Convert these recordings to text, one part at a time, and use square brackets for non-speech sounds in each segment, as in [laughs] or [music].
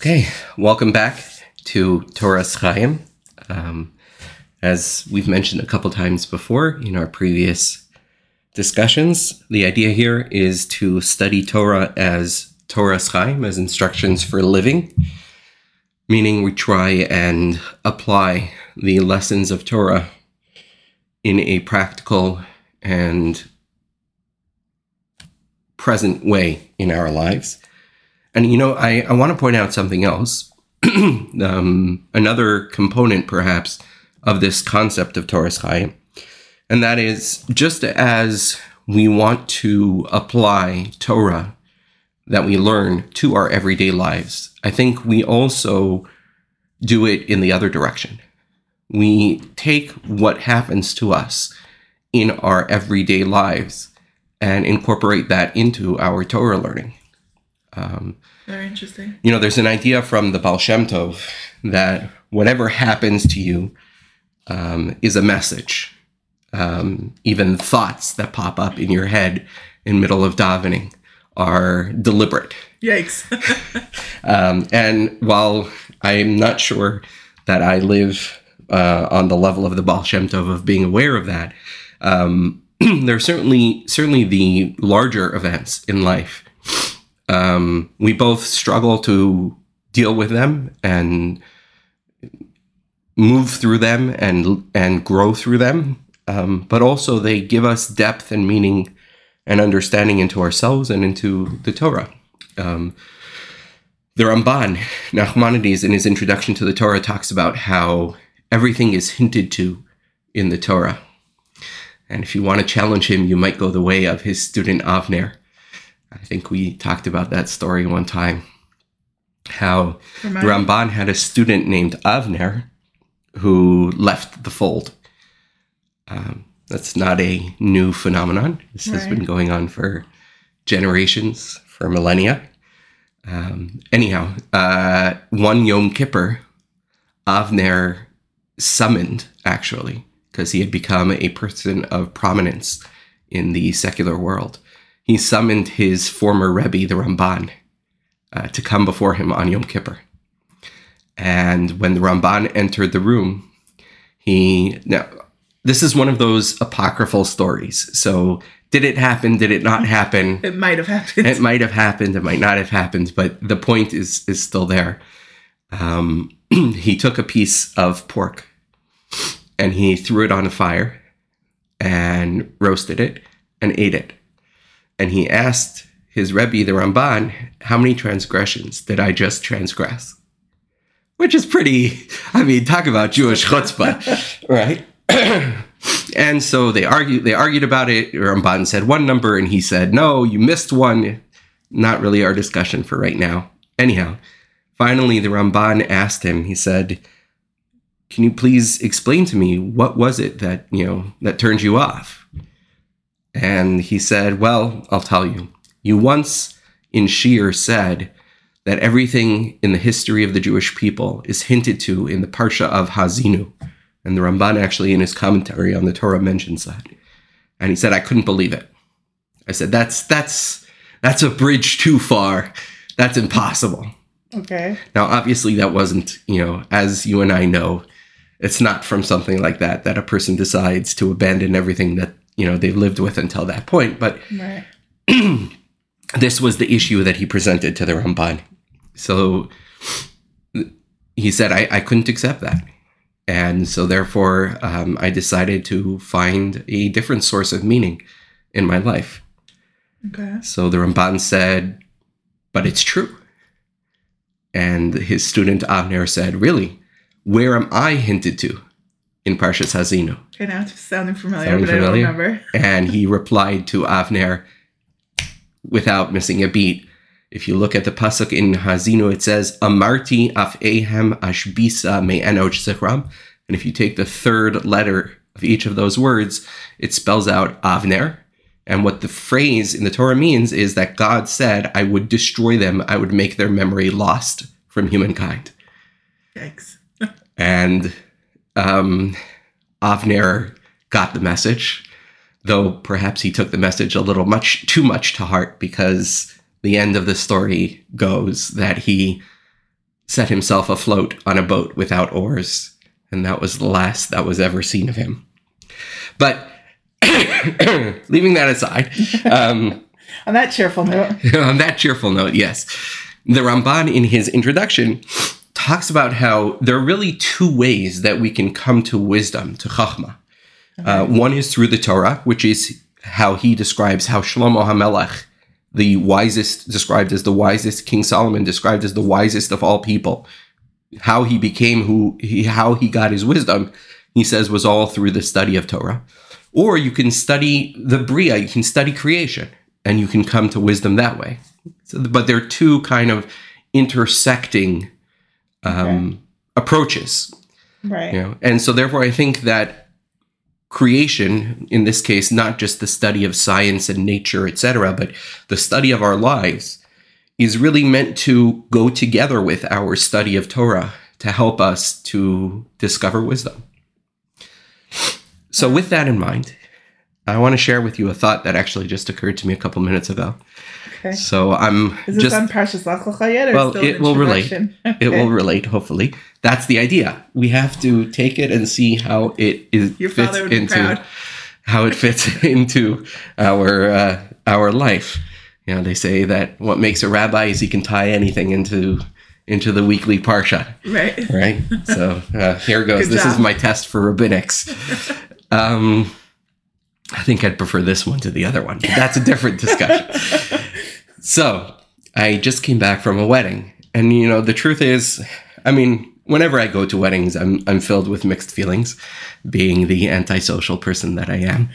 Okay, welcome back to Torah Chaim. Um, as we've mentioned a couple times before in our previous discussions, the idea here is to study Torah as Torah Chaim, as instructions for living, meaning we try and apply the lessons of Torah in a practical and present way in our lives. And you know, I, I want to point out something else. [clears throat] um, another component, perhaps, of this concept of Toras Chaim. And that is just as we want to apply Torah that we learn to our everyday lives, I think we also do it in the other direction. We take what happens to us in our everyday lives and incorporate that into our Torah learning. Um, Very interesting. You know, there's an idea from the Baal Shem Tov that whatever happens to you um, is a message. Um, even thoughts that pop up in your head in middle of davening are deliberate. Yikes. [laughs] um, and while I'm not sure that I live uh, on the level of the Baal Shem Tov of being aware of that, um, [clears throat] there are certainly certainly the larger events in life um, we both struggle to deal with them and move through them and and grow through them. Um, but also they give us depth and meaning and understanding into ourselves and into the Torah. Um, the Ramban, Nachmanides, in his introduction to the Torah, talks about how everything is hinted to in the Torah. And if you want to challenge him, you might go the way of his student Avner. I think we talked about that story one time. How Remind Ramban had a student named Avner who left the fold. Um, that's not a new phenomenon. This right. has been going on for generations, for millennia. Um, anyhow, uh, one Yom Kippur, Avner summoned, actually, because he had become a person of prominence in the secular world he summoned his former Rebbe, the Ramban, uh, to come before him on Yom Kippur. And when the Ramban entered the room, he now this is one of those apocryphal stories. So did it happen? Did it not happen? [laughs] It might have happened. It might have happened. It might not have happened. But the point is is still there. Um, [clears throat] he took a piece of pork and he threw it on a fire and roasted it and ate it and he asked his Rebbe, the Ramban, how many transgressions did I just transgress? Which is pretty, I mean, talk about Jewish chutzpah, [laughs] right? [clears throat] and so they argued, they argued about it. Ramban said one number and he said, no, you missed one. Not really our discussion for right now. Anyhow, finally the Ramban asked him, he said, can you please explain to me what was it that, you know, that turned you off? And he said, Well, I'll tell you. You once in shiur said that everything in the history of the Jewish people is hinted to in the Parsha of Hazinu. And the Ramban actually, in his commentary on the Torah, mentions that. And he said, I couldn't believe it. I said, That's that's that's a bridge too far. That's impossible. Okay. Now, obviously, that wasn't, you know, as you and I know, it's not from something like that that a person decides to abandon everything that you know they've lived with until that point. But right. [clears throat] this was the issue that he presented to the Ramban. So he said, I, I couldn't accept that. And so therefore, um, I decided to find a different source of meaning in my life. Okay. So the Ramban said, but it's true. And his student Avner said, really? Where am I hinted to? In Parshas Hazinu. Okay, now it's sounding familiar, sounding but familiar? I don't remember. [laughs] and he replied to Avner without missing a beat. If you look at the pasuk in Hazinu, it says Amarti af ehem ashbisa me enoch zichram. And if you take the third letter of each of those words, it spells out Avner. And what the phrase in the Torah means is that God said, I would destroy them, I would make their memory lost from humankind. Yikes. [laughs] and um, Avner got the message, though perhaps he took the message a little much too much to heart because the end of the story goes that he set himself afloat on a boat without oars, and that was the last that was ever seen of him. But [coughs] leaving that aside, um, [laughs] on that cheerful note, [laughs] on that cheerful note, yes, the Ramban in his introduction talks about how there are really two ways that we can come to wisdom, to chachma. Okay. Uh, one is through the Torah, which is how he describes how Shlomo HaMelech, the wisest, described as the wisest, King Solomon described as the wisest of all people, how he became who he, how he got his wisdom, he says was all through the study of Torah. Or you can study the Bria, you can study creation, and you can come to wisdom that way. So, but there are two kind of intersecting um, okay. approaches. Right. You know? And so therefore I think that creation, in this case, not just the study of science and nature, etc., but the study of our lives, is really meant to go together with our study of Torah to help us to discover wisdom. So, with that in mind, I want to share with you a thought that actually just occurred to me a couple minutes ago. Okay. So I'm Is this just on Parshas Lecha yet, or well, still it will relate. Okay. It will relate. Hopefully, that's the idea. We have to take it and see how it is Your fits into how it fits [laughs] into our uh, our life. You know, they say that what makes a rabbi is he can tie anything into into the weekly parsha. Right. Right. So uh, here goes. Good this job. is my test for rabbinics. [laughs] Um, I think I'd prefer this one to the other one, but that's a different discussion. [laughs] so I just came back from a wedding. And, you know, the truth is, I mean, whenever I go to weddings, I'm, I'm filled with mixed feelings, being the antisocial person that I am.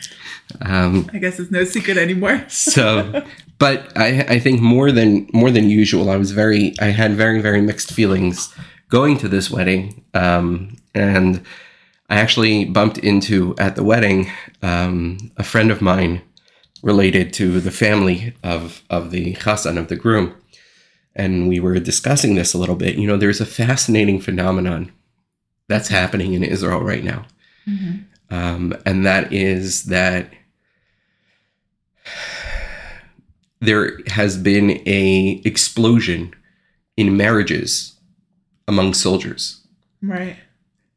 Um, I guess it's no secret anymore. [laughs] so, but I, I think more than more than usual, I was very, I had very, very mixed feelings going to this wedding. Um, and I actually bumped into at the wedding um, a friend of mine related to the family of, of the chassan, of the groom. And we were discussing this a little bit. You know, there's a fascinating phenomenon that's happening in Israel right now. Mm-hmm. Um, and that is that there has been a explosion in marriages among soldiers. Right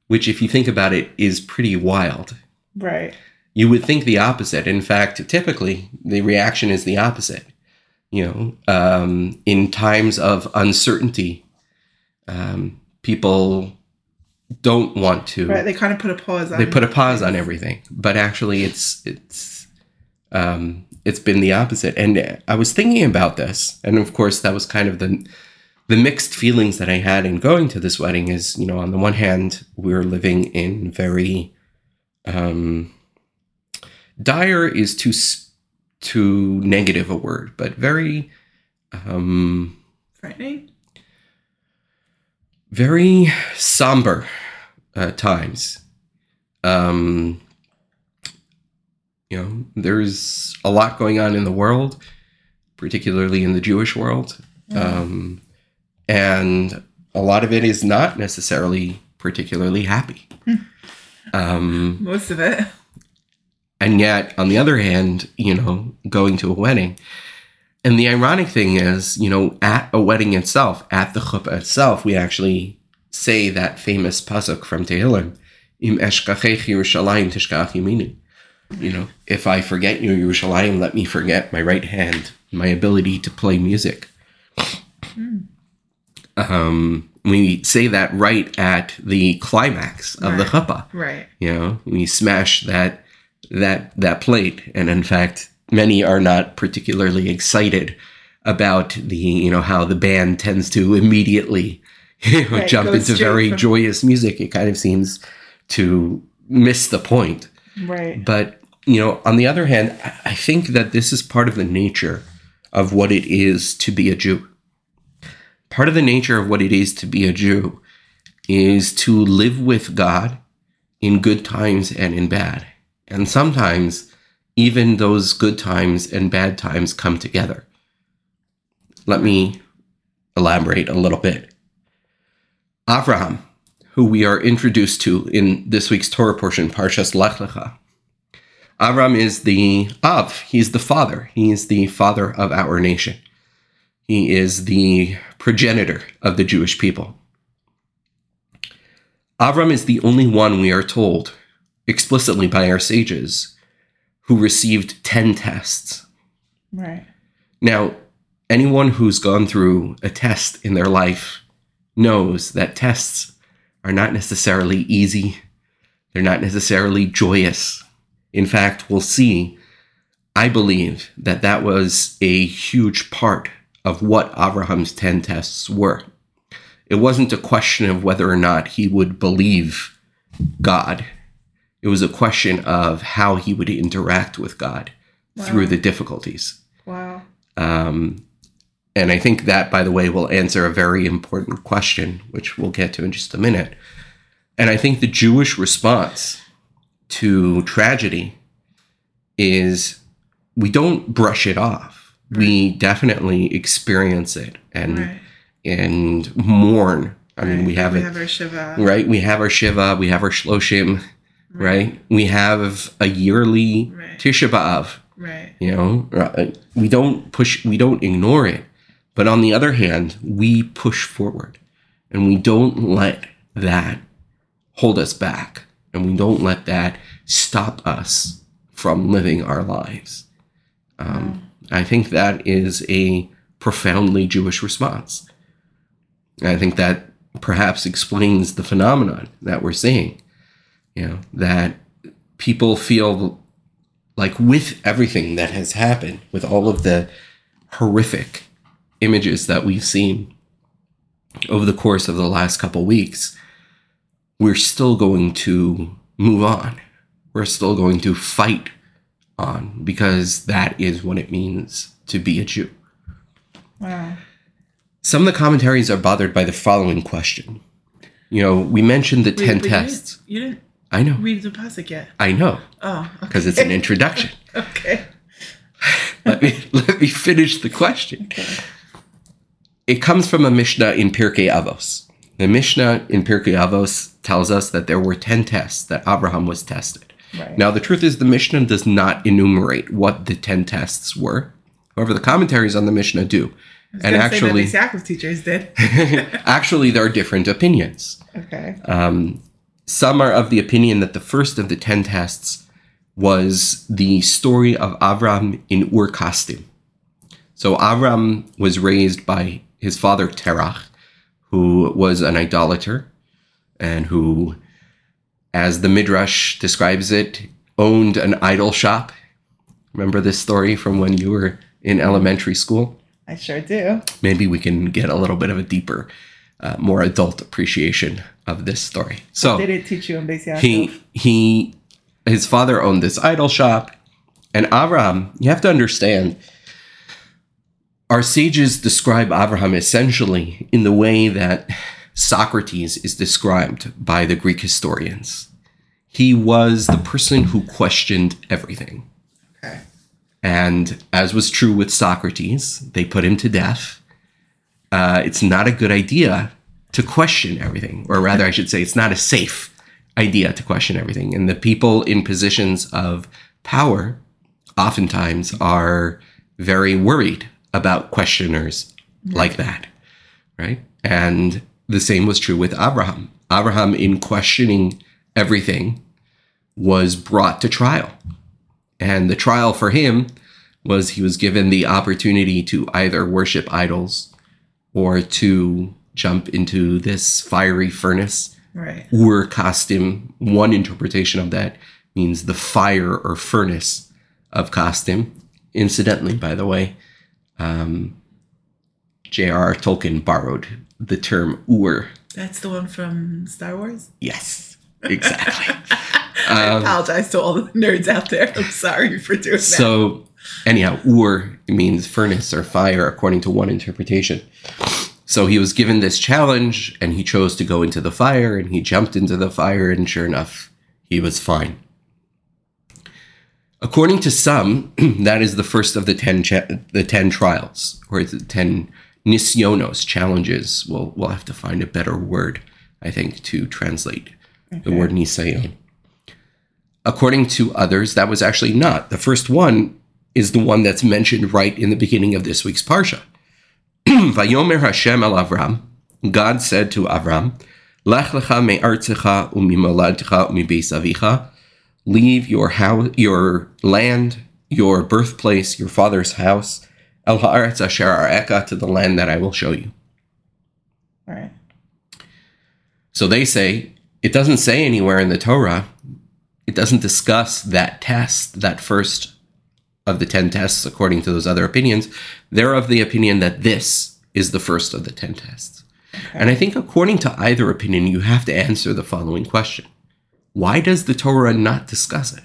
which, if you think about it, is pretty wild. Right. You would think the opposite. In fact, typically the reaction is the opposite. You know, um, in times of uncertainty, um, people don't want to. Right. They kind of put a pause. on They put a pause on everything, but actually, it's it's um, it's been the opposite. And I was thinking about this, and of course, that was kind of the the mixed feelings that I had in going to this wedding is, you know, on the one hand, we're living in very um, dire is too too negative a word, but very um, frightening, very somber uh, times. Um, you know, there's a lot going on in the world, particularly in the Jewish world. Um, and a lot of it is not necessarily particularly happy. [laughs] Um, Most of it. And yet, on the other hand, you know, going to a wedding. And the ironic thing is, you know, at a wedding itself, at the chuppah itself, we actually say that famous pasuk from Tehillim, Im eshkachech Yerushalayim tishkach yamini. You know, if I forget you, Yerushalayim, let me forget my right hand, my ability to play music. Mm um, we say that right at the climax of right. the chuppah. Right. You know, we smash that that that plate, and in fact, many are not particularly excited about the you know how the band tends to immediately [laughs] you know, right, jump into very from- joyous music. It kind of seems to miss the point. Right. But you know, on the other hand, I think that this is part of the nature of what it is to be a Jew part of the nature of what it is to be a Jew is to live with God in good times and in bad. And sometimes even those good times and bad times come together. Let me elaborate a little bit. Avraham, who we are introduced to in this week's Torah portion, Parshas Lech Lecha. Avram is the Av, he's the father, He is the father of our nation. He is the progenitor of the Jewish people. Avram is the only one we are told explicitly by our sages who received 10 tests. Right. Now, anyone who's gone through a test in their life knows that tests are not necessarily easy, they're not necessarily joyous. In fact, we'll see, I believe that that was a huge part of what Abraham's 10 tests were. It wasn't a question of whether or not he would believe God. It was a question of how he would interact with God through the difficulties. Wow. Um, and I think that, by the way, will answer a very important question, which we'll get to in just a minute. And I think the Jewish response to tragedy is we don't brush it off. We definitely experience it and Right. and mourn. I mean, we have we it have our Shiva. right. We have our Shiva, we have our Shloshim, right? We have a yearly Right. Tisha B'av, Right. you know uh, we don't push we don't ignore it but on the other hand we push forward and we don't let that hold us back and we don't let that stop us from living our lives um, i think that is a profoundly jewish response i think that perhaps explains the phenomenon that we're seeing you know that people feel like with everything that has happened, with all of the horrific images that we've seen over the course of the last couple weeks, we're still going to move on. We're still going to fight on because that is what it means to be a Jew. Wow. Some of the commentaries are bothered by the following question. You know, we mentioned the Wait, 10 but you tests. didn't- You didn't I know, read the pasuk yet. I know, Oh. Okay. because it's an introduction. [laughs] okay. let me [laughs] let me finish the question. Okay. It comes from a Mishnah in Pirkei Avos. The Mishnah in Pirkei Avos tells us that there were 10 tests that Abraham was tested. Right. Now, the truth is, the Mishnah does not enumerate what the 10 tests were. However, the commentaries on the Mishnah do. And Gonna say that actually, the teachers did. [laughs] [laughs] actually, there are different opinions. Okay. Um, some are of the opinion that the first of the 10 tests was the story of Avram in Ur Kasdim. So Avram was raised by his father Terach, who was an idolater and who, as the Midrash describes it, owned an idol shop. Remember this story from when you were in elementary school? I sure do. maybe we can get a little bit of a deeper, uh, more adult appreciation of this story. So They didn't teach you in Beis Yaakov. Oh. he he his father owned this idol shop, and Abraham. You have to understand. Our sages describe Abraham essentially in the way that Socrates is described by the Greek historians. He was the person who questioned everything. Okay. And as was true with Socrates, they put him to death. Uh, it's not a good idea to question everything, or rather, I should say, it's not a safe idea to question everything. And the people in positions of power oftentimes are very worried about questioners like that, right? And the same was true with Abraham. Abraham, in questioning everything, was brought to trial. And the trial for him was he was given the opportunity to either worship idols or to jump into this fiery furnace. Right. Ur Kasdim, one interpretation of that means the fire or furnace of Kasdim. Incidentally, by the way, um, J.R.R. Tolkien borrowed the term Ur. That's the one from Star Wars. Yes, exactly. [laughs] I Um, apologize to all the nerds out there. I'm sorry for doing that. So, anyhow, Ur means furnace or fire, according to one interpretation. So he was given this challenge and he chose to go into the fire and he jumped into the fire, and sure enough, he was fine. According to some, [clears throat] that is the first of the 10, cha- the 10 trials, or the 10 nisyonos, challenges. We'll, we'll have to find a better word, I think, to translate the word nisayon. According to others, that was actually not. The first one is the one that's mentioned right in the beginning of this week's Parsha. [clears throat] Vayomer Hashem el Avram, God said to Avram, Lech lecha me'artzecha u'mimoladcha u'mibeis avicha. Leave your house, your land, your birthplace, your father's house, el haaretz asher areka, to the land that I will show you. Right. So they say it doesn't say anywhere in the Torah, it doesn't discuss that test, that first of the 10 tests, according to those other opinions. They're of the opinion that this is the first of the 10 tests. And I think, according to either opinion, you have to answer the following question Why does the Torah not discuss it?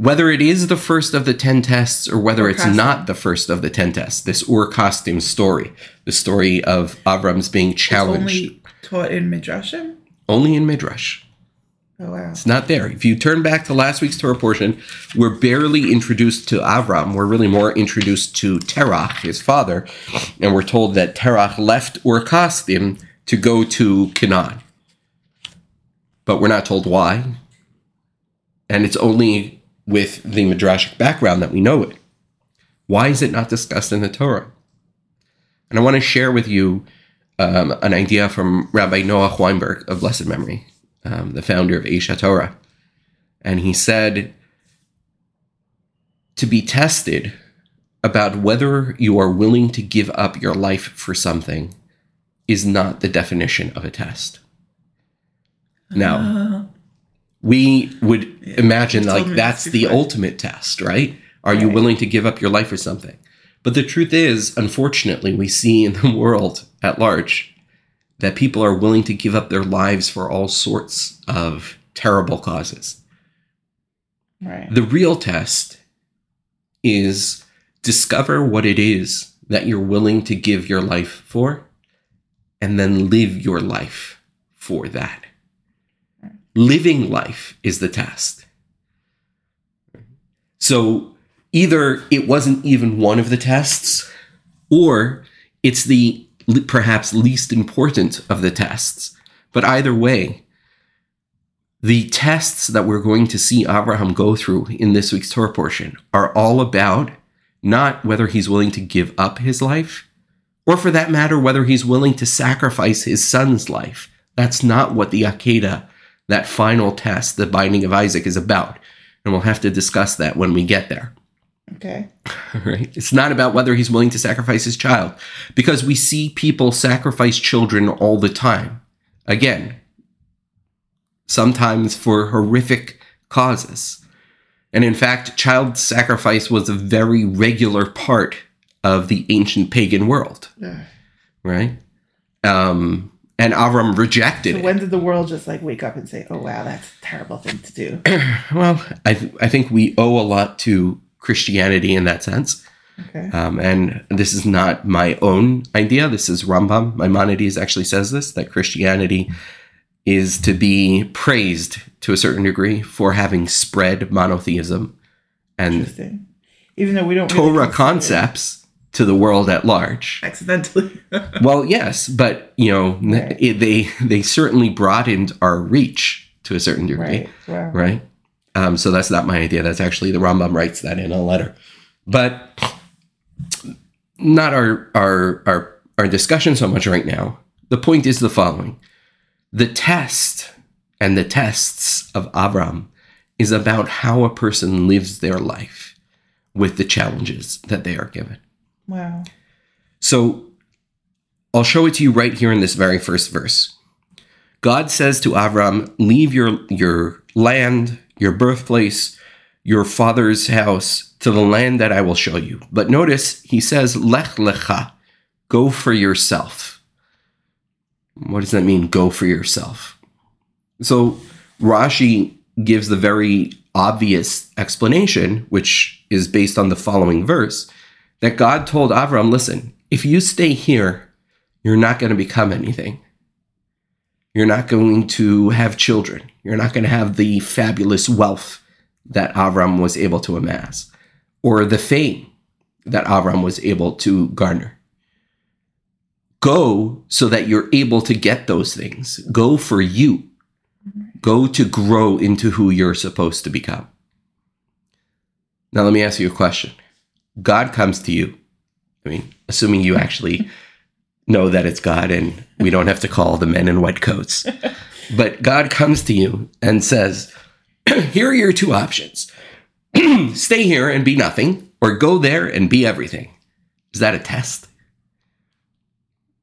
Whether it is the first of the 10 tests or whether Ur it's Kasdim. not the first of the 10 tests, this Ur Kasdim story, the story of Avram's being challenged, Only taught in Midrashim? only in Midrash. Oh, wow. It's not there. If you turn back to last week's Torah portion, we're barely introduced to Avram. We're really more introduced to Terach, his father, and we're told that Terach left Ur Kasdim to go to Canaan. But we're not told why. And it's only with the Midrashic background that we know it. Why is it not discussed in the Torah? And I want to share with you um, an idea from Rabbi Noah Weinberg of blessed memory, um, the founder of Aish HaTorah. And he said to be tested about whether you are willing to give up your life for something is not the definition of a test. Now, Uh, we would imagine like that's the ultimate test, right? Are you willing to give up your life for something? But the truth is, unfortunately, we see in the [laughs] world at large that people are willing to give up their lives for all sorts of terrible causes. right. The real test is discover what it is that you're willing to give your life for and then live your life for that. Living life is the test. So either it wasn't even one of the tests or it's the perhaps least important of the tests. But either way, the tests that we're going to see Abraham go through in this week's Torah portion are all about not whether he's willing to give up his life, or for that matter, whether he's willing to sacrifice his son's life. That's not what the Akedah, that final test, the binding of Isaac, is about. And we'll have to discuss that when we get there. Okay. [laughs] Right? It's not about whether he's willing to sacrifice his child, because we see people sacrifice children all the time. Again, sometimes for horrific causes. And in fact, child sacrifice was a very regular part of the ancient pagan world, Yeah. right? Um, and Avram rejected So it. when did the world just like wake up and say, "Oh wow, that's a terrible thing to do"? [clears throat] well, I, th- I think we owe a lot to Christianity in that sense. Okay. Um, and this is not my own idea. This is Rambam. Maimonides actually says this that Christianity is to be praised to a certain degree for having spread monotheism and Interesting. Even though we don't really Torah it concepts to the world at large. accidentally. [laughs] Well, yes, but you know, Right. it, they they certainly broadened our reach to a certain degree right. Wow. right? Um, so that's not my idea. That's actually the Rambam writes that in a letter, but not our our our our discussion so much right now. The point is the following: the test and the tests of Avram is about how a person lives their life with the challenges that they are given. Wow. So I'll show it to you right here in this very first verse. God says to Avram, Leave your, your land, your birthplace, your father's house to the land that I will show you. But notice he says, Lech lecha, go for yourself. What does that mean, go for yourself? So Rashi gives the very obvious explanation, which is based on the following verse that God told Avram, listen, if you stay here, you're not going to become anything. You're not going to have children. You're not going to have the fabulous wealth that Avram was able to amass or the fame that Avram was able to garner. Go so that you're able to get those things. Go for you. Go to grow into who you're supposed to become. Now, let me ask you a question. God comes to you. I mean, assuming you actually [laughs] know that it's God and we don't have to call the men in white coats. [laughs] but God comes to you and says, [clears throat] Here are your two options [clears throat] stay here and be nothing, or go there and be everything. Is that a test?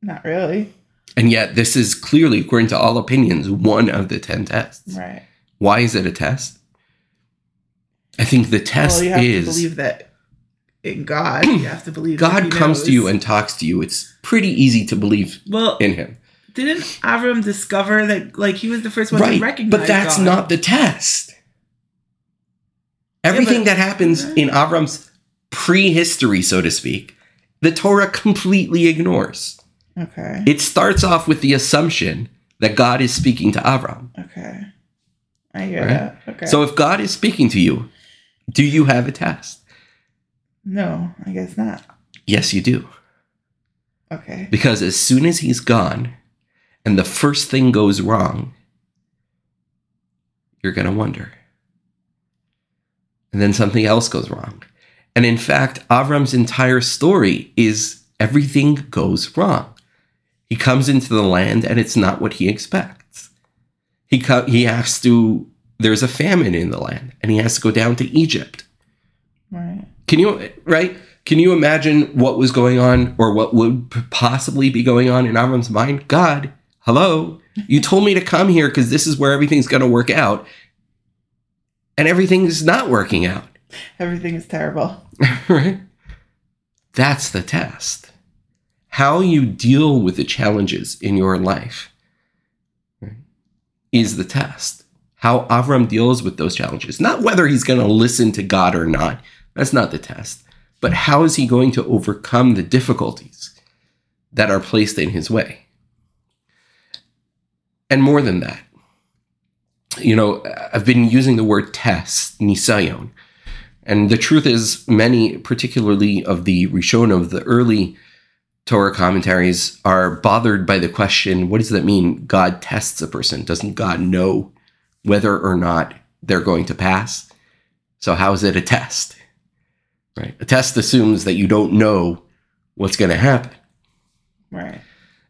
Not really. And yet, this is clearly, according to all opinions, one of the 10 tests. Right. Why is it a test? I think the test well, you have is to believe that in God. You have to believe [clears throat] that God comes to you and talks to you. It's pretty easy to believe well, in him. didn't Avram discover that like he was the first one to Right. recognize? But that's God? not the test. Everything but- that happens in Avram's prehistory, so to speak, the Torah completely ignores. okay. It starts off with the assumption that God is speaking to Avram. Okay. I hear Right. that. Okay. So if God is speaking to you, do you have a test? No, I guess not. Yes, you do. Okay. Because as soon as he's gone and the first thing goes wrong, you're going to wonder. And then something else goes wrong. And in fact, Avram's entire story is everything goes wrong. He comes into the land and it's not what he expects. He co- he has to there's a famine in the land and he has to go down to Egypt. Can you right? Can you imagine what was going on or what would possibly be going on in Avram's mind? God, hello, you told me to come here because this is where everything's going to work out, and everything's not working out. Everything is terrible. [laughs] right? That's the test. How you deal with the challenges in your life right, is the test. How Avram deals with those challenges, not whether he's going to listen to God or not. That's not the test. But how is he going to overcome the difficulties that are placed in his way? And more than that, you know, I've been using the word test, nisayon. And the truth is, many, particularly of the Rishon of the early Torah commentaries, are bothered by the question what does that mean? God tests a person. Doesn't God know whether or not they're going to pass? So, how is it a test? Right? A test assumes that you don't know what's going to happen. Right.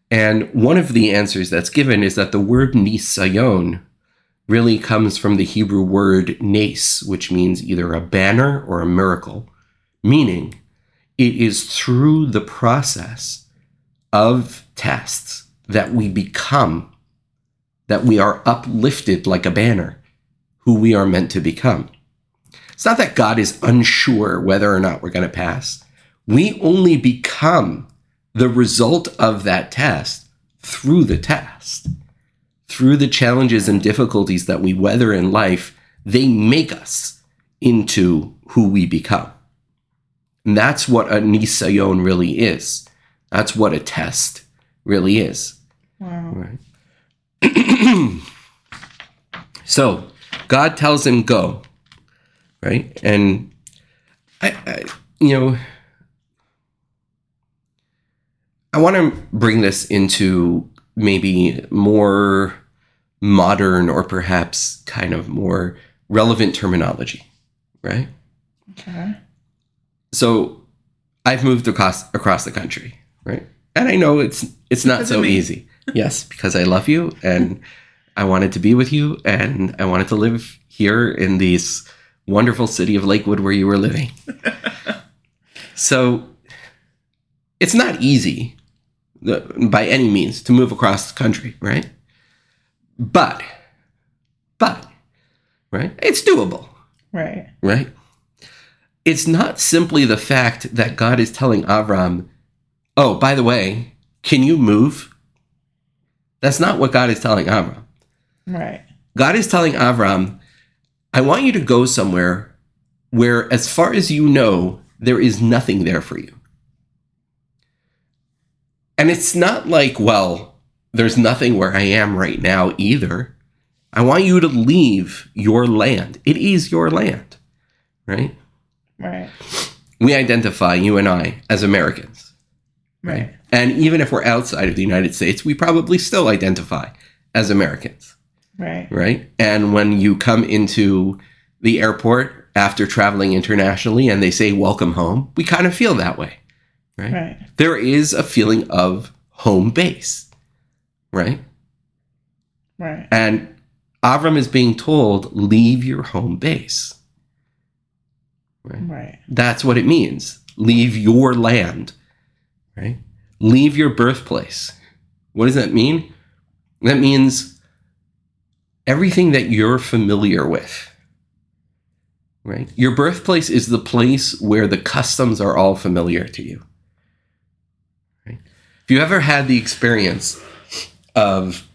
And one of the answers that's given is that the word nisayon really comes from the Hebrew word nes, which means either a banner or a miracle, meaning it is through the process of tests that we become, that we are uplifted like a banner, who we are meant to become. It's not that God is unsure whether or not we're going to pass. We only become the result of that test through the test. Through the challenges and difficulties that we weather in life, they make us into who we become. And that's what a nisayon really is. That's what a test really is. Wow. Right. [clears throat] so God tells him go, right? And I, I you know, I want to bring this into maybe more modern or perhaps kind of more relevant terminology, right? Okay. So I've moved across across the country, right? And I know it's it's not Because so easy. Yes, because I love you and I wanted to be with you and I wanted to live here in this wonderful city of Lakewood where you were living. [laughs] so it's not easy by any means to move across the country, right? But but right? It's doable Right. right? It's not simply the fact that God is telling Avram, oh, by the way, can you move? That's not what God is telling Avram. Right. God is telling Avram, I want you to go somewhere where, as far as you know, there is nothing there for you. And it's not like, well, there's nothing where I am right now either. I want you to leave your land. It is your land, right? Right. We identify, you and I, as Americans. Right. And even if we're outside of the United States, we probably still identify as Americans Right. right? And when you come into the airport after traveling internationally and they say welcome home, we kind of feel that way, right? Right. There is a feeling of home base, right? Right. And Avram is being told, leave your home base. Right? Right. That's what it means. Leave your land, right? Leave your birthplace. What does that mean? That means everything that you're familiar with, right? Your birthplace is the place where the customs are all familiar to you. Right? If you ever had the experience of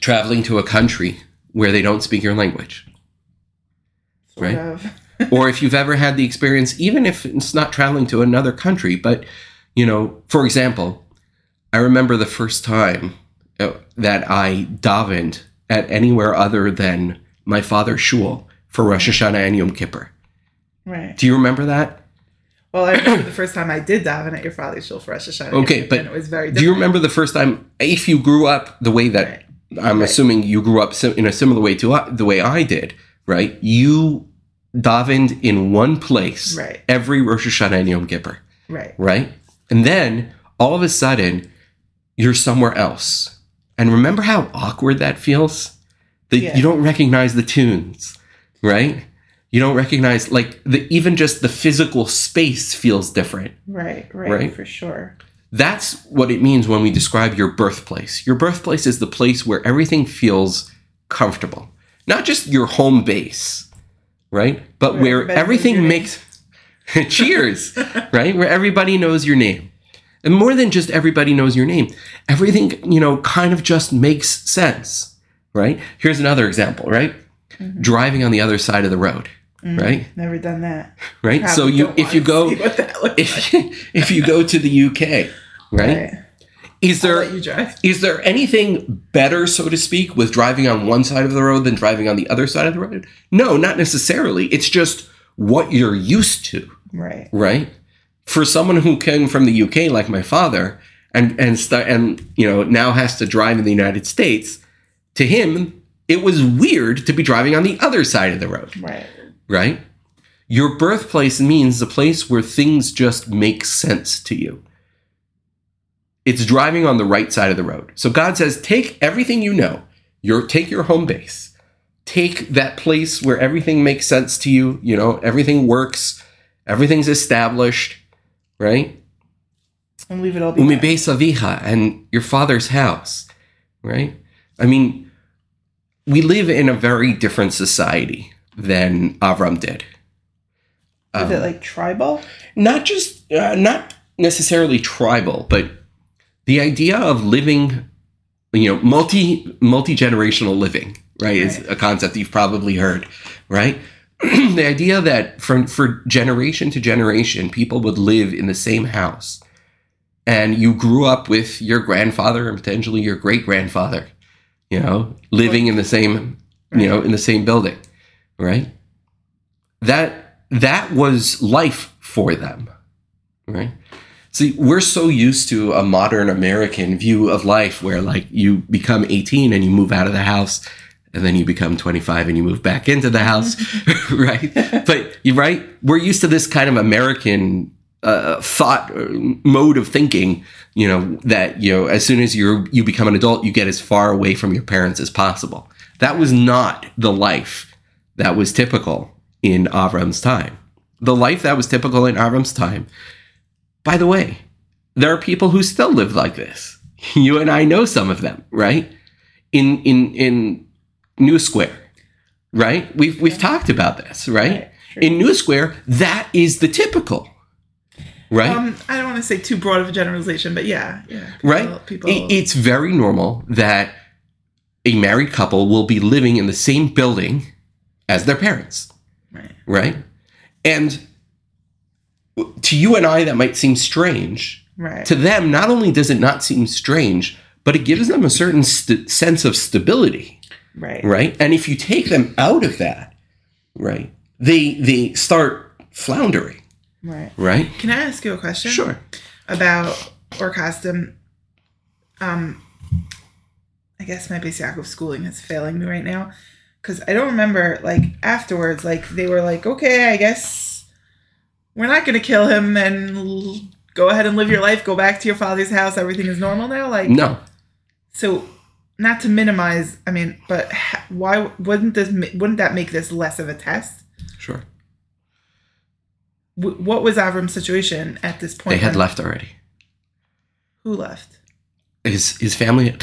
traveling to a country where they don't speak your language, Sort Right. [laughs] or if you've ever had the experience, even if it's not traveling to another country, but you know, for example, I remember the first time uh, that I davened at anywhere other than my father's shul for Rosh Hashanah and Yom Kippur. Right. Do you remember that? Well, I remember the first time I did daven at your father's shul for Rosh Hashanah. Okay, but it was very Do you remember the first time, if you grew up the way that Right. I'm Right. assuming you grew up in a similar way to uh, the way I did, right? You davened in one place Right. every Rosh Hashanah and Yom Kippur. Right. right? And then all of a sudden, you're somewhere else. And remember how awkward that feels? That Yeah. you don't recognize the tunes, right? You don't recognize like the even just the physical space feels different. Right. Right. Right. For sure. That's what it means when we describe your birthplace. Your birthplace is the place where everything feels comfortable. Not just your home base, right? But Where where everything makes [laughs] cheers, right? Where everybody knows your name. And more than just everybody knows your name, everything, you know, kind of just makes sense, right? Here's another example, right? Mm-hmm. Driving on the other side of the road, right? Never done that. Right? so you if you go see what that looks if like. [laughs] if you go to the UK, right? Right. Is there is there anything better, so to speak, with driving on one side of the road than driving on the other side of the road? No, not necessarily. It's just what you're used to, Right. right? For someone who came from the UK, like my father, and and st- and you know now has to drive in the United States, to him it was weird to be driving on the other side of the road, Right. right? Your birthplace means the place where things just make sense to you. It's driving on the right side of the road. So God says, take everything you know, your take your home base, take that place where everything makes sense to you, you know, everything works, everything's established, right? And leave it all behind. avicha and your father's house, right? I mean, we live in a very different society than Avram did. Is Um, it like tribal? not just uh, not necessarily tribal, but the idea of living, you know, multi multi generational living, right, is a concept you've probably heard, right? [clears throat] the idea that from for generation to generation, people would live in the same house, and you grew up with your grandfather and potentially your great grandfather, you know, living in the same, you know, in the same building, right? That that was life for them, right? See, we're so used to a modern American view of life where like you become 18 and you move out of the house and then you become 25 and you move back into the house, [laughs] [laughs] right? But you right, we're used to this kind of American uh, thought uh, mode of thinking, you know, that you know, as soon as you you become an adult, you get as far away from your parents as possible. That was not the life that was typical in Avram's time. The life that was typical in Avram's time. By the way, there are people who still live like this. [laughs] You and I know some of them, right? In in in New Square, right? We've we've talked about this, right? Right, sure. In New Square, that is the typical, right? Um, I don't want to say too broad of a generalization, but yeah, yeah. right? People. It- it's very normal that a married couple will be living in the same building as their parents, right. right? And to you and I, that might seem strange. Right. To them, not only does it not seem strange, but it gives them a certain st- sense of stability, right. right? And if you take them out of that, right, they they start floundering, Right. right? Can I ask you a question? Sure. About or custom. Um, I guess my basic of schooling is failing me right now because I don't remember like afterwards. Like they were like, okay, I guess we're not gonna kill him and l- go ahead and live your life, go back to your father's house, everything is normal now? Like, No. so not to minimize, I mean, but why wouldn't this, wouldn't that make this less of a test? Sure. W- what was Avram's situation at this point? They had left already. Who left? His his family,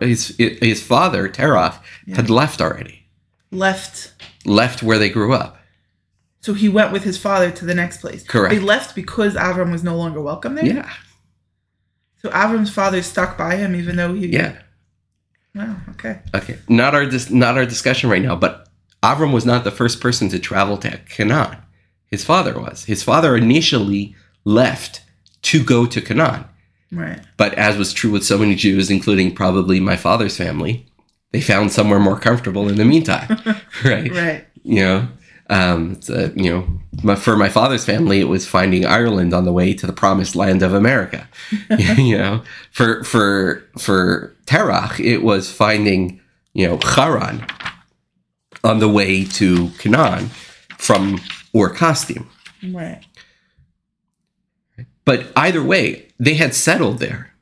his his father Terach had left already. Left. Left where they grew up. So he went with his father to the next place. Correct. They left because Avram was no longer welcome there. Yeah. So Avram's father stuck by him, even though he. Yeah. Wow. Okay. Okay. Not our dis- not our discussion right now, but Avram was not the first person to travel to Canaan. His father was. His father initially left to go to Canaan. Right. But as was true with so many Jews, including probably my father's family, they found somewhere more comfortable in the meantime. [laughs] right. Right. You know, um, you know, my, for my father's family, it was finding Ireland on the way to the promised land of America. [laughs] [laughs] you know, for for for Terach, it was finding you know Haran on the way to Canaan from Ur Kasdim. Right. But either way, they had settled there.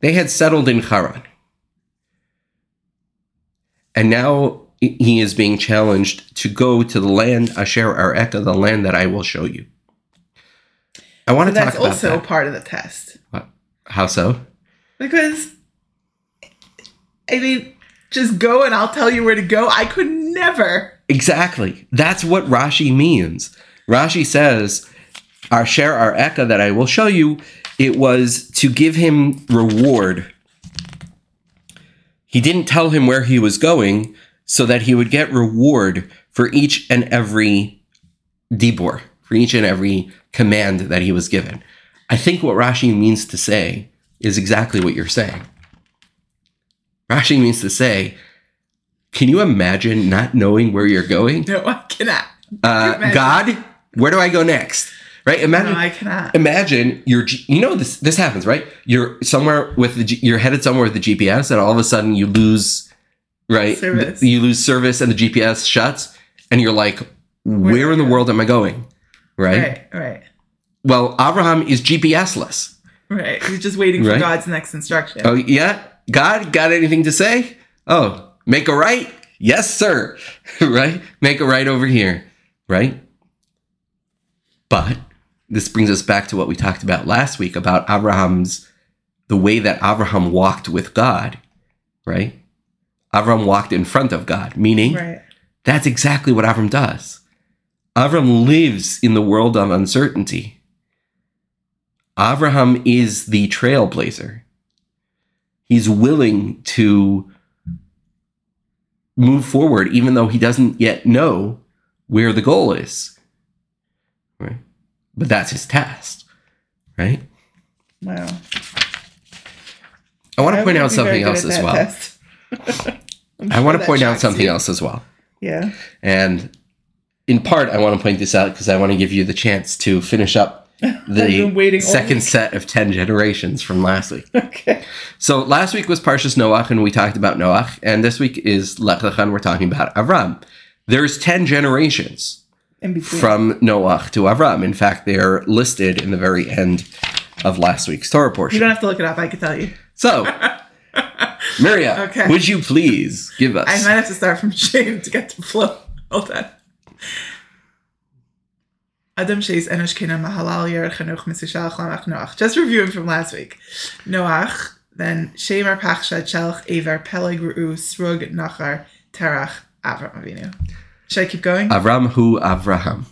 They had settled in Haran. And now he is being challenged to go to the land Asher Areka, the land that I will show you. I want to talk that's also part of the test How so? because, I mean, just go and I'll tell you where to go. I could never. Exactly. That's what Rashi means. Rashi says, Asher Areka, that I will show you, it was to give him reward. He didn't tell him where he was going so that he would get reward for each and every dibor, for each and every command that he was given. I think what Rashi means to say is exactly what you're saying. Rashi means to say, can you imagine not knowing where you're going? No, I cannot. Uh, God, where do I go next? Right? Imagine. No, I cannot. imagine you're you know this this happens right you're somewhere with the you're headed somewhere with the gps and all of a sudden you lose right Service. you lose service and the gps shuts and you're like where, Where in the world am i going right, Right. Right. well abraham is gps-less Right. He's just waiting for Right. God's next instruction. oh yeah god got anything to say oh make a right yes sir [laughs] right make a right over here right but this brings us back to what we talked about last week about Abraham's the way that Abraham walked with God, right? Abraham walked in front of God, meaning Right. that's exactly what Avram does. Avram lives in the world of uncertainty. Abraham is the trailblazer. He's willing to move forward even though he doesn't yet know where the goal is. Right? But that's his test, right? Wow. I want to I point out something else as well. [laughs] I'm I sure want to point out something you. else as well. Yeah. And in part, I want to point this out because I want to give you the chance to finish up [laughs] I've been waiting the second set of 10 generations from last week. Okay. So last week was Parshas Noach, and we talked about Noach, and this week is Lech Lecha, and we're talking about Avram. There's 10 generations from Noach to Avram. In fact, they're listed in the very end of last week's Torah portion. you don't have to look it up. I can tell you. So, [laughs] Miria, Okay. would you please give us? I might have to start from [laughs] shame to get to flow. Hold on. Adam Sheis Enosh Kina Mahalal Yer Chanuch Misishal Chlamach Noach. Just reviewing from last week. Noach, then Shemer Pachsha Chelch Aver Peleg Ru'u Srug Nachar Terach Avram Avinu. Should I keep going? Avram hu Avraham.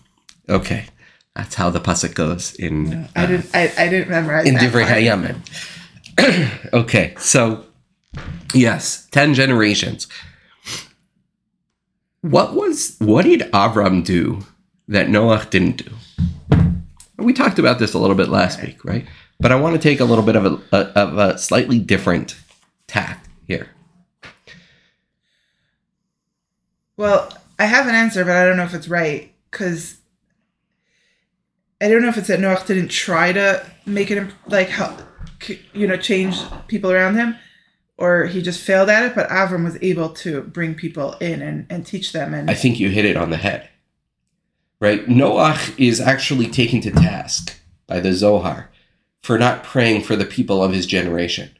Okay, that's how the pasuk goes in No, I didn't. I, I didn't memorize in that Divrei part. Hayamin. [clears throat] okay, so yes, ten generations. What was what did Avram do that Noach didn't do? We talked about this a little bit last week, right? But I want to take a little bit of a, of a slightly different tack here. Well, I have an answer, but I don't know if it's right because I don't know if it's that Noach didn't try to make it like how you know change people around him, or he just failed at it. But Avram was able to bring people in and, and teach them. And I think you hit it on the head. Right? Noach is actually taken to task by the Zohar for not praying for the people of his generation,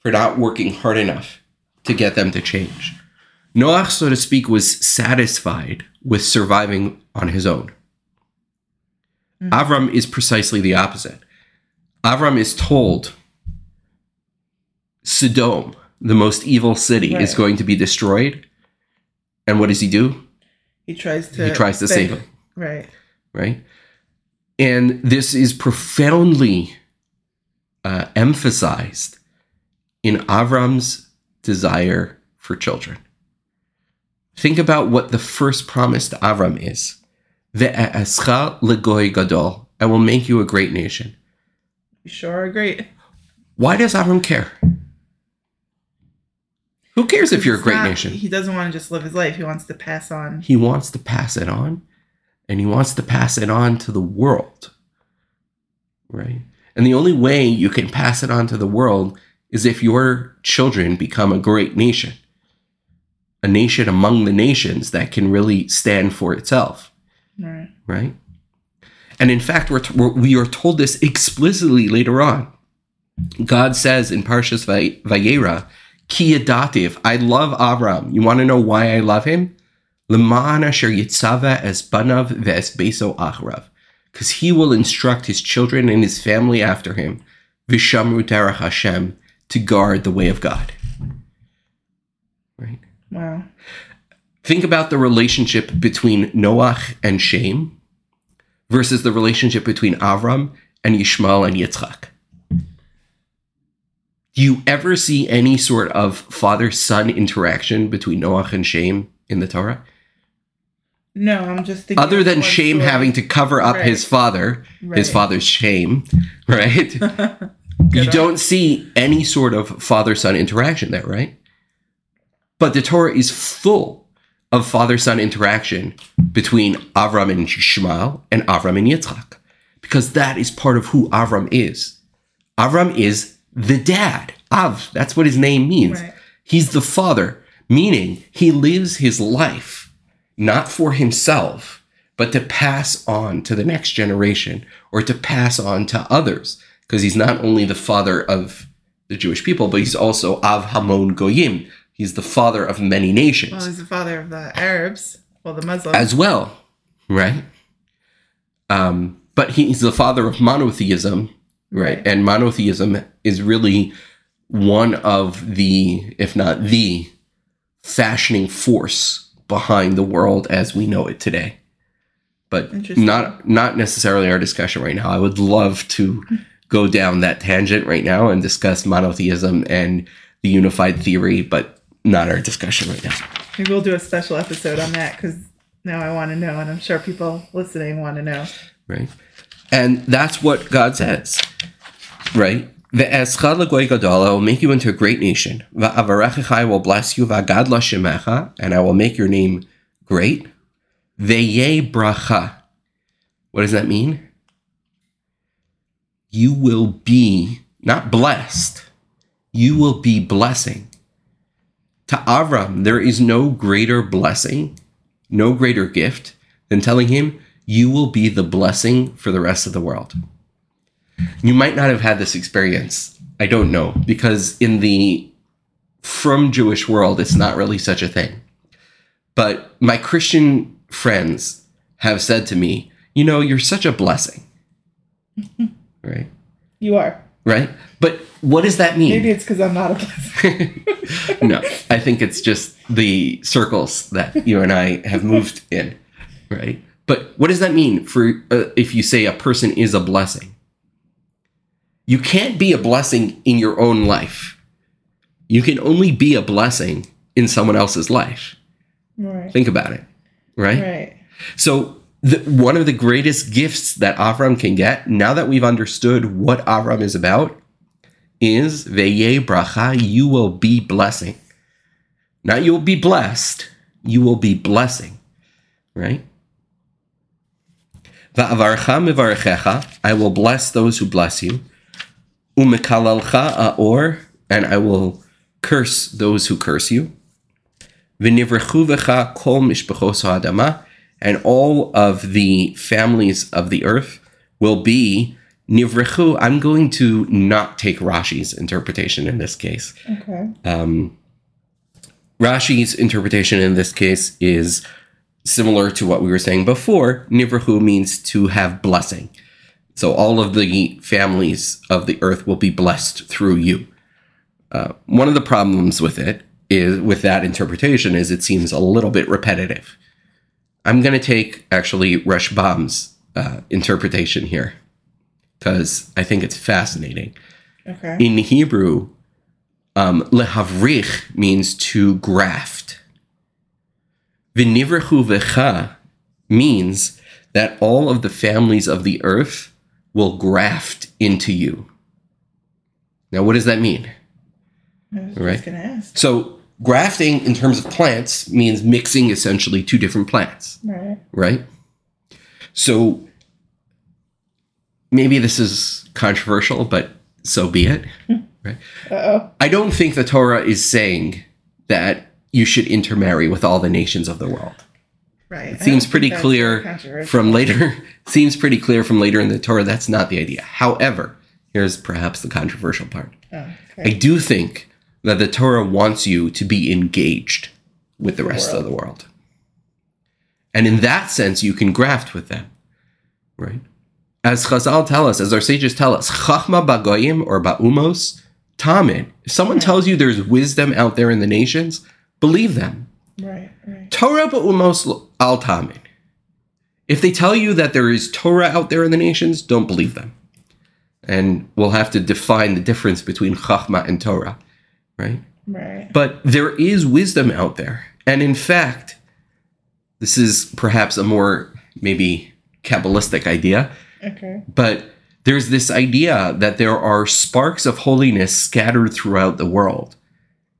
for not working hard enough to get them to change. Noach, so to speak, was satisfied with surviving on his own. Mhm. Avram is precisely the opposite. Avram is told Sodom, the most evil city, is going to be destroyed. And what does he do? He tries to. He tries to save him, Right. right? And this is profoundly uh, emphasized in Avram's desire for children. Think about what the first promise to Avram is. Ve'ascha legoy gadol. I will make you a great nation. You sure are great. Why does Avram care? Who cares if you're a great not- nation? He doesn't want to just live his life. He wants to pass on. He wants to pass it on, and he wants to pass it on to the world. Right? And the only way you can pass it on to the world is if your children become a great nation, a nation among the nations that can really stand for itself. Right. right? And in fact, we're, t- we're we are told this explicitly later on. God says in Parshas Vay- Vayera, "Ki yadativ." I love Avram. You want to know why I love him? Leman asher yitzava es banav ve'es beso achrav, because he will instruct his children and his family after him, vishamru derech Hashem, to guard the way of God. Right. Wow. Think about the relationship between Noach and Shem versus the relationship between Avram and Yishmael and Yitzchak. Do you ever see any sort of father son interaction between Noach and Shem in the Torah? No, I'm just thinking. Other than Shem story. having to cover up his Right. father, his father's shame, [laughs] right? [laughs] you on- don't see any sort of father son interaction there, right? But the Torah is full of father son interaction between Avram and Yishmael and Avram and Yitzchak because that is part of who Avram is. Avram is the dad. Av, that's what his name means. Right. He's the father, meaning he lives his life not for himself, but to pass on to the next generation or to pass on to others. Because he's not only the father of the Jewish people, but he's also Av Hamon Goyim. He's the father of many nations Well, he's the father of the Arabs. Well, the Muslims. as well, right? Um, but he's the father of monotheism, right? And monotheism is really one of the, if not the, fashioning force behind the world as we know it today. But not not necessarily our discussion right now. I would love to hmm. go down that tangent right now and discuss monotheism and the unified theory, but not our discussion right now. Maybe we'll do a special episode on that because now I want to know, and I'm sure people listening want to know. right? And that's what God says, right? I will make you into a great nation. I will bless you. And I will make your name great. Bracha. What does that mean? You will be not blessed. You will be blessing. To Avram, there is no greater blessing, no greater gift than telling him, you will be the blessing for the rest of the world. You might not have had this experience. I don't know, because in the from Jewish world, it's not really such a thing. But my Christian friends have said to me, you know, you're such a blessing. [laughs] right? You are. Right? But what does that mean? Maybe it's because I'm not a blessing. [laughs] no, I think it's just the circles that you and I have moved in, right? But what does that mean for uh, if you say a person is a blessing? You can't be a blessing in your own life. You can only be a blessing in someone else's life. right. Think about it, right? Right. So the, one of the greatest gifts that Avram can get, now that we've understood what Avram is about, is veye bracha. You will be blessing. Not you will be blessed. You will be blessing, right? I will bless those who bless you. Umekalalcha aor, and I will curse those who curse you. V'nivrechu kol mishpachos ha'adama, and all of the families of the earth will be Nivrechu. I'm going to not take Rashi's interpretation in this case. Okay. Um, Rashi's interpretation in this case is similar to what we were saying before. Nivrechu means to have blessing. So all of the families of the earth will be blessed through you. Uh, one of the problems with it is with that interpretation is it seems a little bit repetitive. I'm going to take actually Rashbam's uh, interpretation here because I think it's fascinating. Okay. In Hebrew, um, lehavrich means to graft. V'nivrechu v'cha means that all of the families of the earth will graft into you. Now, what does that mean? I was Right. just gonna ask. So, grafting in terms of plants means mixing essentially two different plants, Right. right? So, maybe this is controversial, but so be it. [laughs] right. Uh oh. I don't think the Torah is saying that you should intermarry with all the nations of the world. Right. It seems pretty clear from later [laughs] seems pretty clear from later in the Torah that's not the idea. However, here's perhaps the controversial part. Oh, I do think that the Torah wants you to be engaged with the rest of the world. And in that sense, you can graft with them, right? As Chazal tell us, as our sages tell us, Chachma bagoyim or ba'umos, ta'amin. If someone tells you there's wisdom out there in the nations, believe them. Right. Right. Torah ba'umos al ta'amin. If they tell you that there is Torah out there in the nations, don't believe them. And we'll have to define the difference between Chachma and Torah, right? Right. But there is wisdom out there. And in fact, this is perhaps a more maybe Kabbalistic idea, Okay. but there's this idea that there are sparks of holiness scattered throughout the world.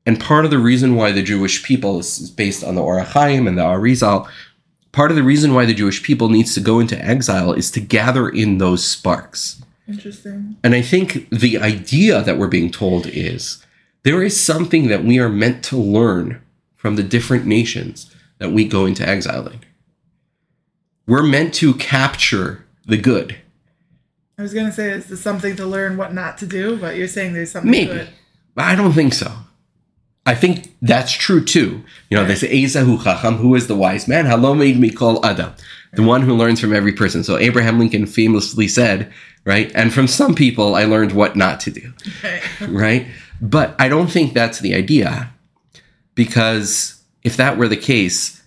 And part of the reason why the Jewish people this is based on the Or HaChaim and the Arizal, part of the reason why the Jewish people needs to go into exile is to gather in those sparks. Interesting. And I think the idea that we're being told is there is something that we are meant to learn from the different nations that we go into exile in. We're meant to capture the good. I was gonna say, is this something to learn what not to do? But you're saying there's something Maybe. I don't think so. I think that's true too. You know, they say Esahu Chacham, who is the wise man? Halomed mikol Adam, the one who learns from every person. So Abraham Lincoln famously said, right? And from some people I learned what not to do. [laughs] Right? But I don't think that's the idea because if that were the case,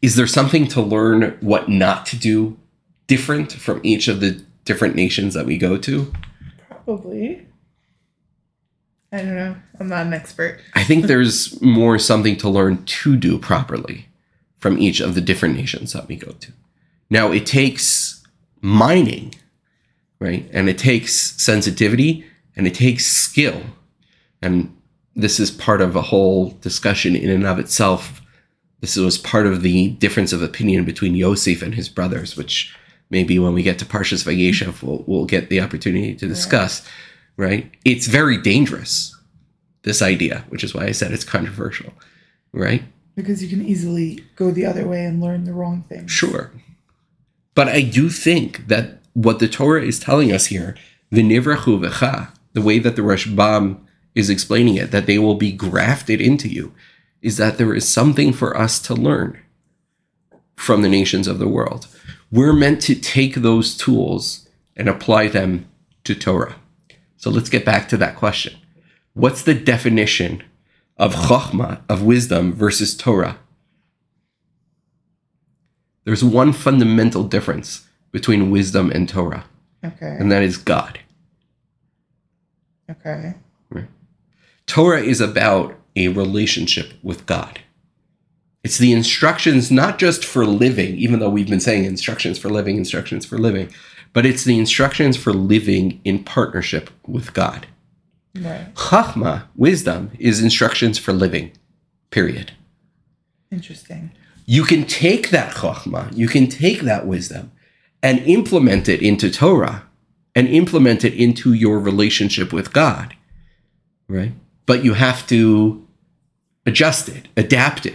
is there something to learn what not to do different from each of the different nations that we go to? Probably. I don't know. I'm not an expert. I think there's more something to learn to do properly from each of the different nations that we go to. Now, it takes mining, right? And it takes sensitivity and it takes skill. And this is part of a whole discussion in and of itself. This was part of the difference of opinion between Yosef and his brothers, which maybe when we get to Parshas Vayeshev, we'll, we'll get the opportunity to discuss, right? It's very dangerous, this idea, which is why I said it's controversial, right? Because you can easily go the other way and learn the wrong thing. Sure. But I do think that what the Torah is telling us here, v'nivrachu v'cha, the way that the Rashbam is explaining it, that they will be grafted into you, is that there is something for us to learn from the nations of the world. We're meant to take those tools and apply them to Torah. So let's get back to that question. What's the definition of chokhmah, of wisdom, versus Torah? There's one fundamental difference between wisdom and Torah, Okay. and that is God. Okay. Torah is about a relationship with God. It's the instructions not just for living, even though we've been saying instructions for living, instructions for living, but it's the instructions for living in partnership with God. Right. Chachma, wisdom, is instructions for living, period. Interesting. You can take that chachma, you can take that wisdom and implement it into Torah and implement it into your relationship with God, right? But you have to adjust it, adapt it,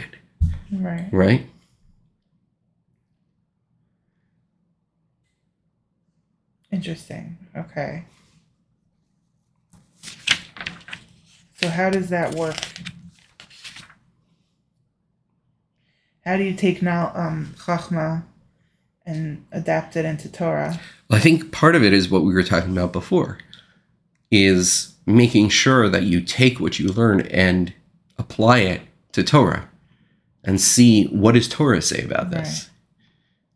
Right. right? Interesting. Okay. So how does that work? How do you take now um Chachma and adapt it into Torah? Well, I think part of it is what we were talking about before, is making sure that you take what you learn and apply it to Torah, and see what does Torah say about this,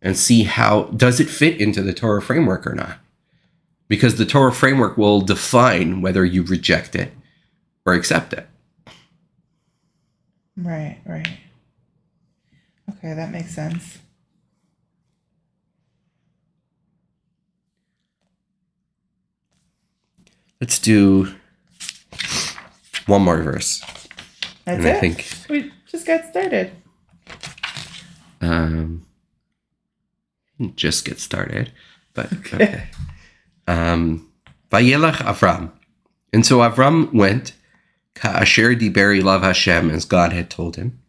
and see how does it fit into the Torah framework or not, because the Torah framework will define whether you reject it or accept it. Right, right. Okay, that makes sense. Let's do one more verse, That's and it. I think we just got started. um, just get started. But okay. Um, [laughs] Um, Vayelach Avram, and so Avram went ka'asher diberi lav Hashem as God had told him.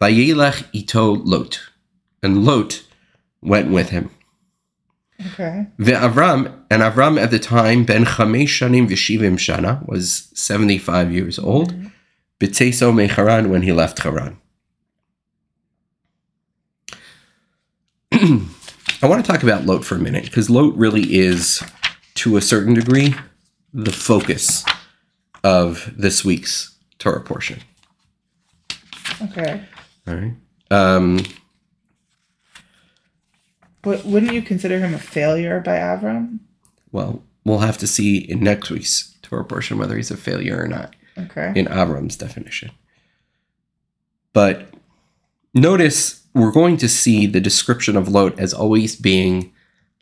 Vayelach ito Lot, and Lot went with him. Okay. Avram and Avram at the time ben chamesh shanim v'shivim shana was seventy five years old. Mm-hmm. B'tzeso mecharan when he left Haran. [clears throat] I want to talk about Lot for a minute because Lot really is, to a certain degree, the focus of this week's Torah portion. Okay. All right. Um, But wouldn't you consider him a failure by Avram? well, we'll have to see in next week's Torah portion whether he's a failure or not. Okay. in Avram's definition. But notice we're going to see the description of Lot as always being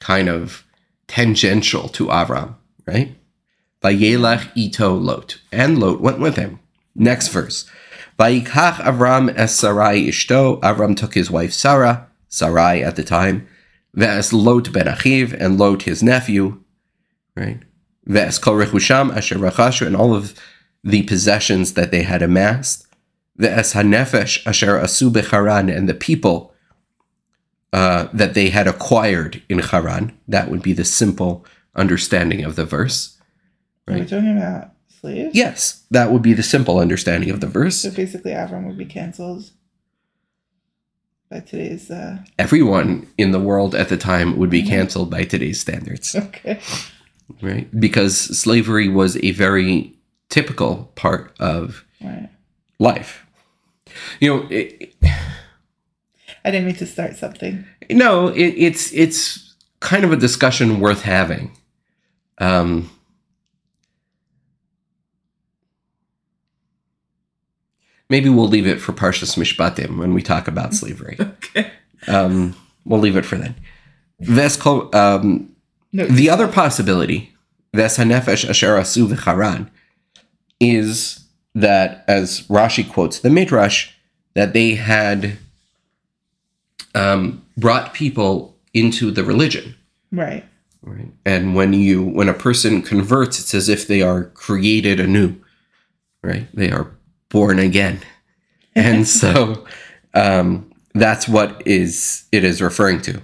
kind of tangential to Avram, right? Vayelach ito Lot, and Lot went with him. Next verse. Vayikach Avram es Sarai ishto. Avram took his wife Sarah, Sarai at the time, ve'es Lot ben Achiv, and Lot his nephew, right? Ve'es kol rechusham asher rachashu, and all of the possessions that they had amassed, the es hanefesh asher asu becharan, and the people uh, that they had acquired in Haran. That would be the simple understanding of the verse. Are we talking about slaves? Yes, that would be the simple understanding of the verse. So basically, Avram would be canceled by today's. Uh... Everyone in the world at the time would be canceled by today's standards, [laughs] Okay. right? Because slavery was a very typical part of Right. life. You know, it, I didn't mean to start something. No, it, it's it's kind of a discussion worth having. Um, maybe we'll leave it for Parshas Mishpatim when we talk about [laughs] slavery. Okay. Um, we'll leave it for then. Um, No. the other possibility, Ves Hanefesh Asher Asu v'Charan, is that, as Rashi quotes the Midrash, that they had um, brought people into the religion. Right. Right. And when you when a person converts, it's as if they are created anew. Right? They are born again. [laughs] And so um, that's what is it is referring to.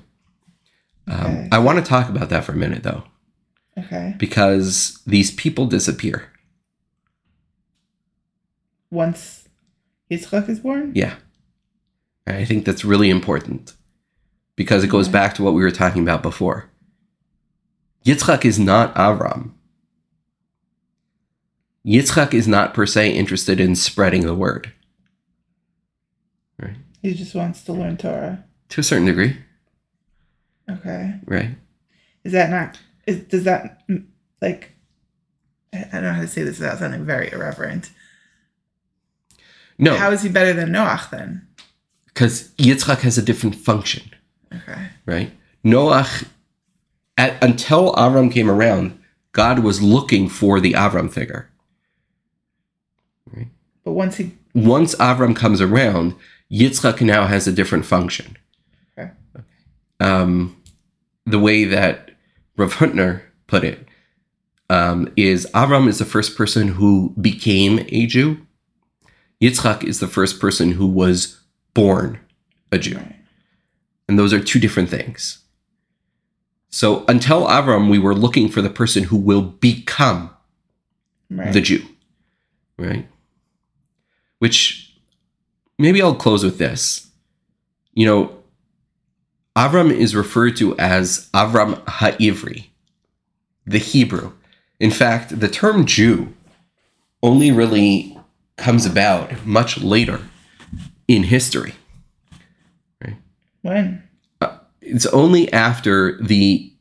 Um, Okay. I want to talk about that for a minute though, Okay. because these people disappear. Once Yitzchak is born. Yeah. I think that's really important because it goes back to what we were talking about before. Yitzchak is not Avram. Yitzchak is not per se interested in spreading the word. Right? He just wants to learn Torah. To a certain degree, Okay. right? Is that not? Is does that like? I I don't know how to say this without sounding very irreverent. No, How is he better than Noach then? Because Yitzchak has a different function, Okay. right? Noach, at, until Avram came around, God was looking for the Avram figure. But once he once Avram comes around, Yitzchak now has a different function. Okay. Um, the way that Rav Hutner put it um, is Avram is the first person who became a Jew. Yitzchak is the first person who was born a Jew. Right. And those are two different things. So until Avram, we were looking for the person who will become Right. the Jew, right? Which maybe I'll close with this. You know, Avram is referred to as Avram Ha'ivri, the Hebrew. In fact, the term Jew only really comes about much later in history. when? Uh, it's only after the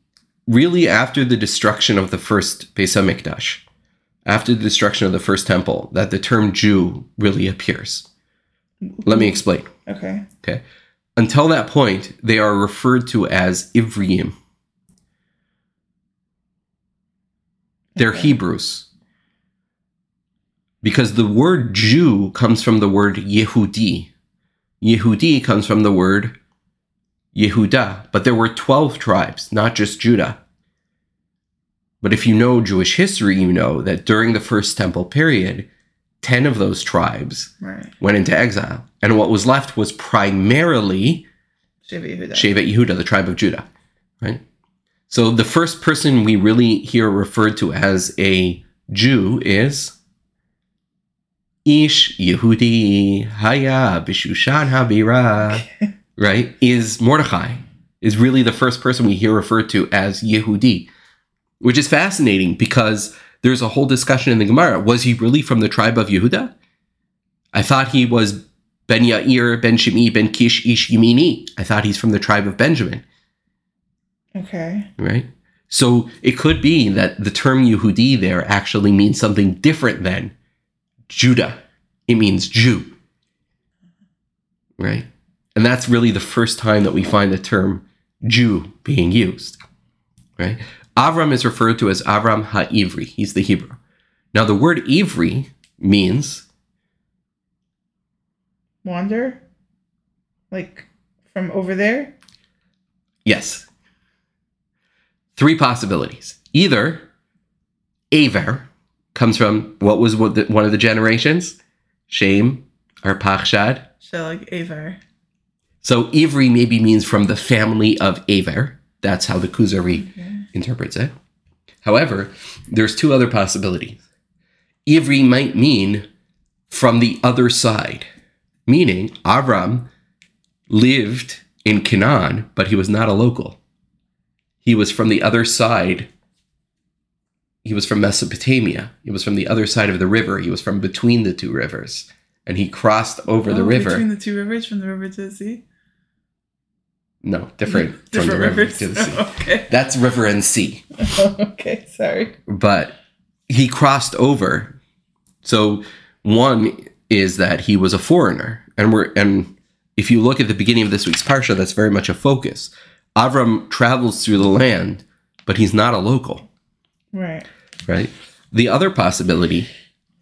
really after the destruction of the first Beis Hamikdash, after the destruction of the first temple, that the term Jew really appears. Let me explain. Okay. Okay. Until that point, they are referred to as Ivriim. They're Okay. Hebrews. Because the word Jew comes from the word Yehudi. Yehudi comes from the word Yehuda. But there were 12 tribes, not just Judah. But if you know Jewish history, you know that during the first temple period, 10 of those tribes Right. went into exile. And what was left was primarily Shevet Yehuda. Yehuda, the tribe of Judah, right? So the first person we really hear referred to as a Jew is Ish Yehudi Haya Bishushan Habira, [laughs] right? Is Mordechai, is really the first person we hear referred to as Yehudi, which is fascinating because there's a whole discussion in the Gemara. Was he really from the tribe of Yehuda? I thought he was Ben Yair, Ben Shimi, Ben Kish, Ish Yemini. I thought he's from the tribe of Benjamin, Okay. right? So it could be that the term Yehudi there actually means something different than Judah. It means Jew, right? And that's really the first time that we find the term Jew being used, right? Avram is referred to as Avram HaIvri. He's the Hebrew. Now, the word Ivri means Wander? Like from over there? Yes. Three possibilities. Either Aver comes from what was what the- one of the generations? Shame or Pachshad. So like Avar. So Ivri maybe means from the family of Aver. That's how the Kuzari interprets it. However, there's two other possibilities. Ivri might mean from the other side, meaning Avram lived in Canaan, but he was not a local. He was from the other side. He was from Mesopotamia. He was from the other side of the river. He was from between the two rivers. And he crossed over the Oh, river. Between the two rivers, from the river to the sea? no, different, [laughs] from the river rivers. to the sea. [laughs] okay. That's river and sea. [laughs] okay, sorry. but he crossed over. So one is that he was a foreigner, and we're and if you look at the beginning of this week's parsha, that's very much a focus. Avram travels through the land, but he's not a local, Right. right? The other possibility,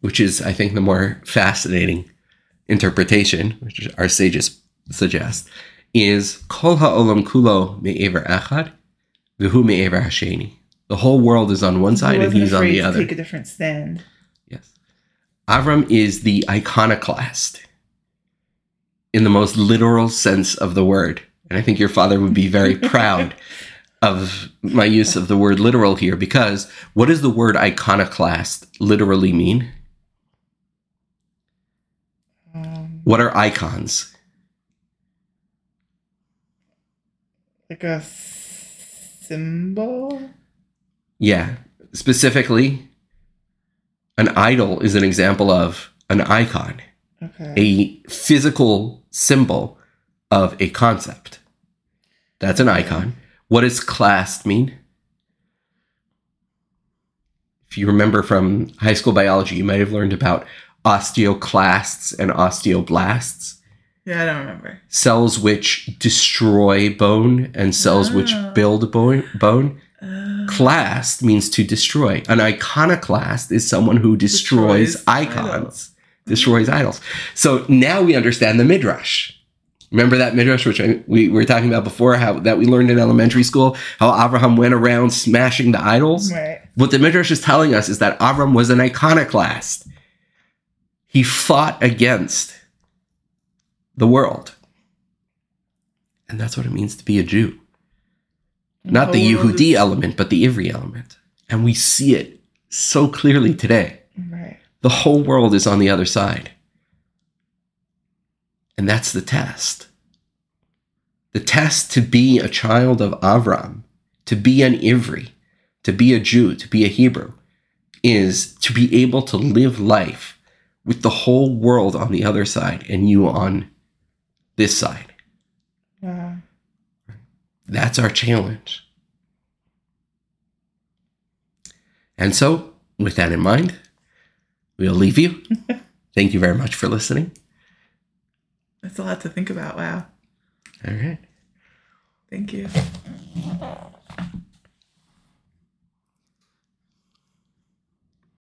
which is I think the more fascinating interpretation, which our sages suggest, is kol ha'olam kulo me'ever echad, v'hu me'ever hasheni. The whole world is on one He side and he's on the other. Take a different stand. Yes. Avram is the iconoclast in the most literal sense of the word. And I think your father would be very [laughs] proud of my use of the word literal here because what does the word iconoclast literally mean? Um, What are icons? like a symbol? Yeah. Specifically, an idol is an example of an icon, Okay. a physical symbol of a concept. That's an icon. What does clast mean? If you remember from high school biology, you might have learned about osteoclasts and osteoblasts, yeah, I don't remember. cells which destroy bone and cells which Ah. build bone. bone. Uh, Clast means to destroy. An iconoclast is someone who destroys, Destroys icons, idols. destroys idols. So now we understand the midrash. Remember that midrash which I, we were talking about before, how that we learned in elementary school, how Abraham went around smashing the idols. right. What the midrash is telling us is that Avram was an iconoclast. He fought against the world, and that's what it means to be a Jew. Not the Yehudi element, but the Ivri element. And we see it so clearly today. Right. The whole world is on the other side. And that's the test. The test to be a child of Avram, to be an Ivri, to be a Jew, to be a Hebrew, is to be able to live life with the whole world on the other side and you on this side. Wow. That's our challenge. And so, with that in mind, we'll leave you. [laughs] Thank you very much for listening. That's a lot to think about. Wow. All right. Thank you.